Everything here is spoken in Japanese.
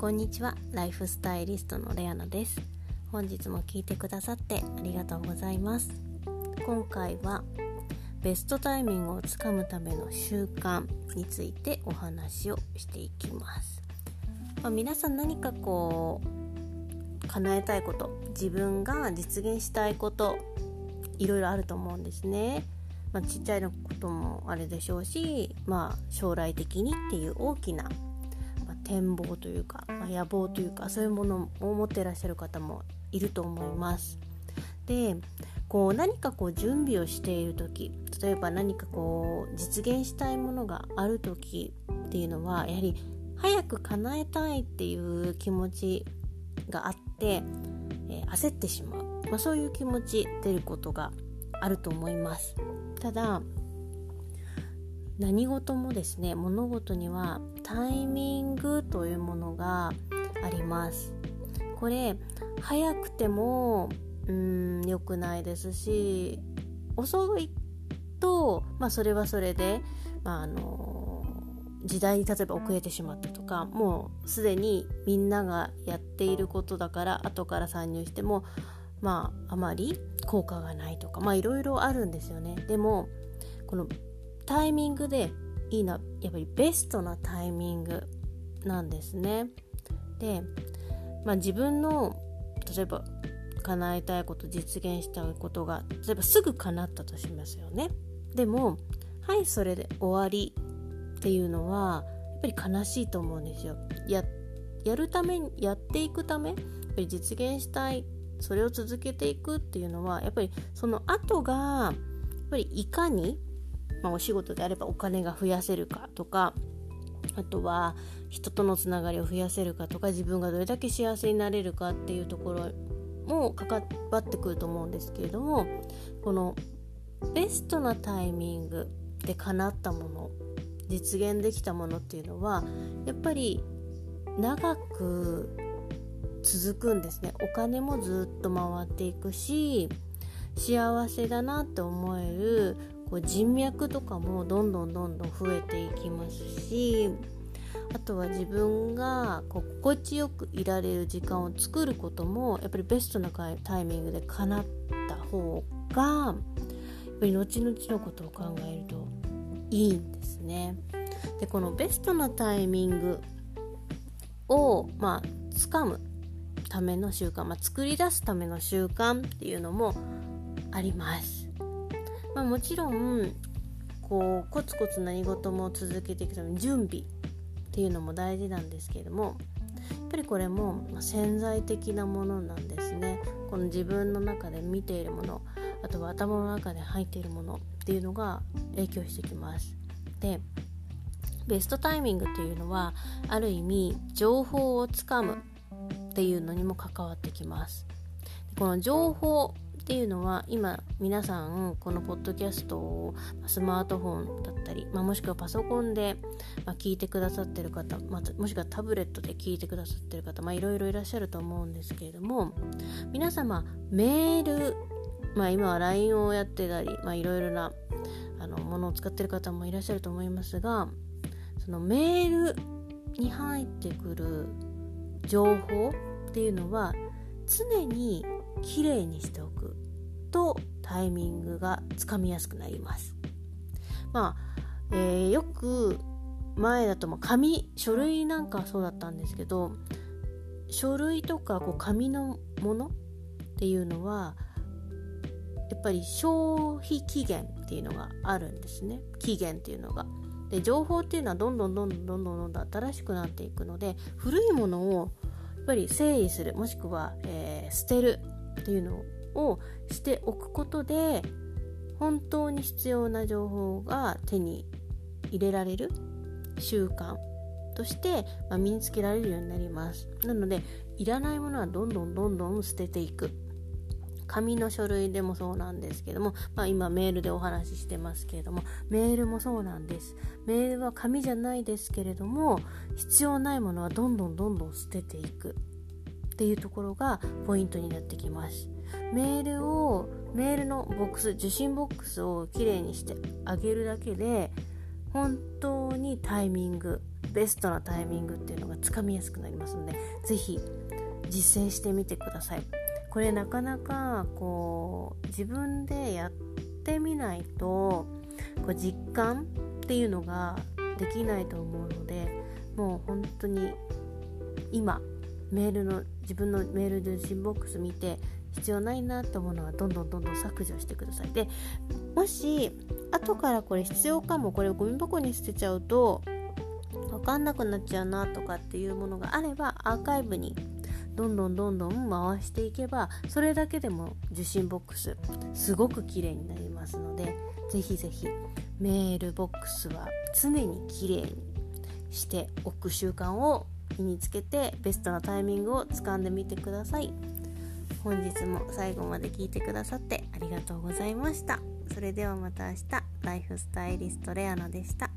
こんにちは。ライフスタイリストのレアナです。本日も聞いてくださってありがとうございます。今回はベストタイミングをつかむための習慣についてお話をしていきます、まあ、皆さん何かこう叶えたいこと自分が実現したいこといろいろあると思うんですね。まあ、ちっちゃいのこともあれでしょうし、まあ、将来的にっていう大きな、展望というか、まあ、野望というかそういうものを持ってらっしゃる方もいると思います。でこう何かこう準備をしている時例えば何かこう実現したいものがある時っていうのはやはり早く叶えたいっていう気持ちがあって、えー、焦ってしまう、まあ、そういう気持ち出ることがあると思います。ただ何事もですね物事にはタイミングというものがあります。これ早くてもうん良くないですし遅いと、まあ、それはそれで、まあ、あの時代に例えば遅れてしまったとかもうすでにみんながやっていることだから後から参入してもまああまり効果がないとかまあいろいろあるんですよね。でもこのタイミングでいいのはやっぱりベストなタイミングなんですね。で、まあ、自分の例えば叶えたいこと実現したいことが例えばすぐ叶ったとしますよね。でもはいそれで終わりっていうのはやっぱり悲しいと思うんですよ。ややるためにやっていくためやっぱり実現したいそれを続けていくっていうのはやっぱりその後がやっぱりいかに、まあ、お仕事であればお金が増やせるかとかあとは人とのつながりを増やせるかとか自分がどれだけ幸せになれるかっていうところも関わってくると思うんですけれどもこのベストなタイミングで叶ったもの実現できたものっていうのはやっぱり長く続くんですね。お金もずっと回っていくし幸せだなって思えるこう人脈とかもどんどんどんどん増えていきますしあとは自分が心地よくいられる時間を作ることもやっぱりベストなタイミングで叶った方がやっぱり後々のことを考えるといいんですね。でこのベストなタイミングをまあ掴むための習慣、まあ、作り出すための習慣っていうのもあります。まあ、もちろんこうコツコツ何事も続けていくために準備っていうのも大事なんですけれどもやっぱりこれも潜在的なものなんですね。この自分の中で見ているものあとは頭の中で入っているものっていうのが影響してきます。でベストタイミングっていうのはある意味情報をつかむっていうのにも関わってきます。この情報っていうのは今皆さんこのポッドキャストをスマートフォンだったり、まあ、もしくはパソコンで、聞いてくださってる方、まあ、もしくはタブレットで聞いてくださってる方まあいろいろいらっしゃると思うんですけれども皆様メール、まあ、今は LINE をやってたりまあいろいろなあのものを使ってる方もいらっしゃると思いますがそのメールに入ってくる情報っていうのは常にきれいにしておくとタイミングがつかみやすくなります。まあ、えー、よく前だと紙書類なんかそうだったんですけど書類とかこう紙のものっていうのはやっぱり消費期限っていうのがあるんですね期限っていうのが。で情報っていうのはどんどんどんどんどんどんどん新しくなっていくので古いものをやっぱり整理するもしくは、えー、捨てるっていうのをしておくことで本当に必要な情報が手に入れられる習慣として、ま、身につけられるようになります。なのでいらないものはどんどんどんどん捨てていく。紙の書類でもそうなんですけども、まあ、今メールでお話ししてますけれどもメールもそうなんです。メールは紙じゃないですけれども必要ないものはどんどんどんどん捨てていく。っていうところがポイントになってきます。メールをメールのボックス受信ボックスをきれいにしてあげるだけで本当にタイミングベストなタイミングっていうのがつかみやすくなりますので是非実践してみてください。これなかなかこう自分でやってみないとこう実感っていうのができないと思うのでもう本当に今メールの自分のメール受信ボックス見て必要ないなと思うのはどんどんどんどん削除してください。でもし後からこれ必要かもこれをゴミ箱に捨てちゃうと分かんなくなっちゃうなとかっていうものがあればアーカイブにどんどんどんどん回していけばそれだけでも受信ボックスすごく綺麗になりますのでぜひぜひメールボックスは常に綺麗にしておく習慣を身につけてベストなタイミングをつかんでみてください。本日も最後まで聞いてくださってありがとうございました。それではまた明日。ライフスタイリストレアナでした。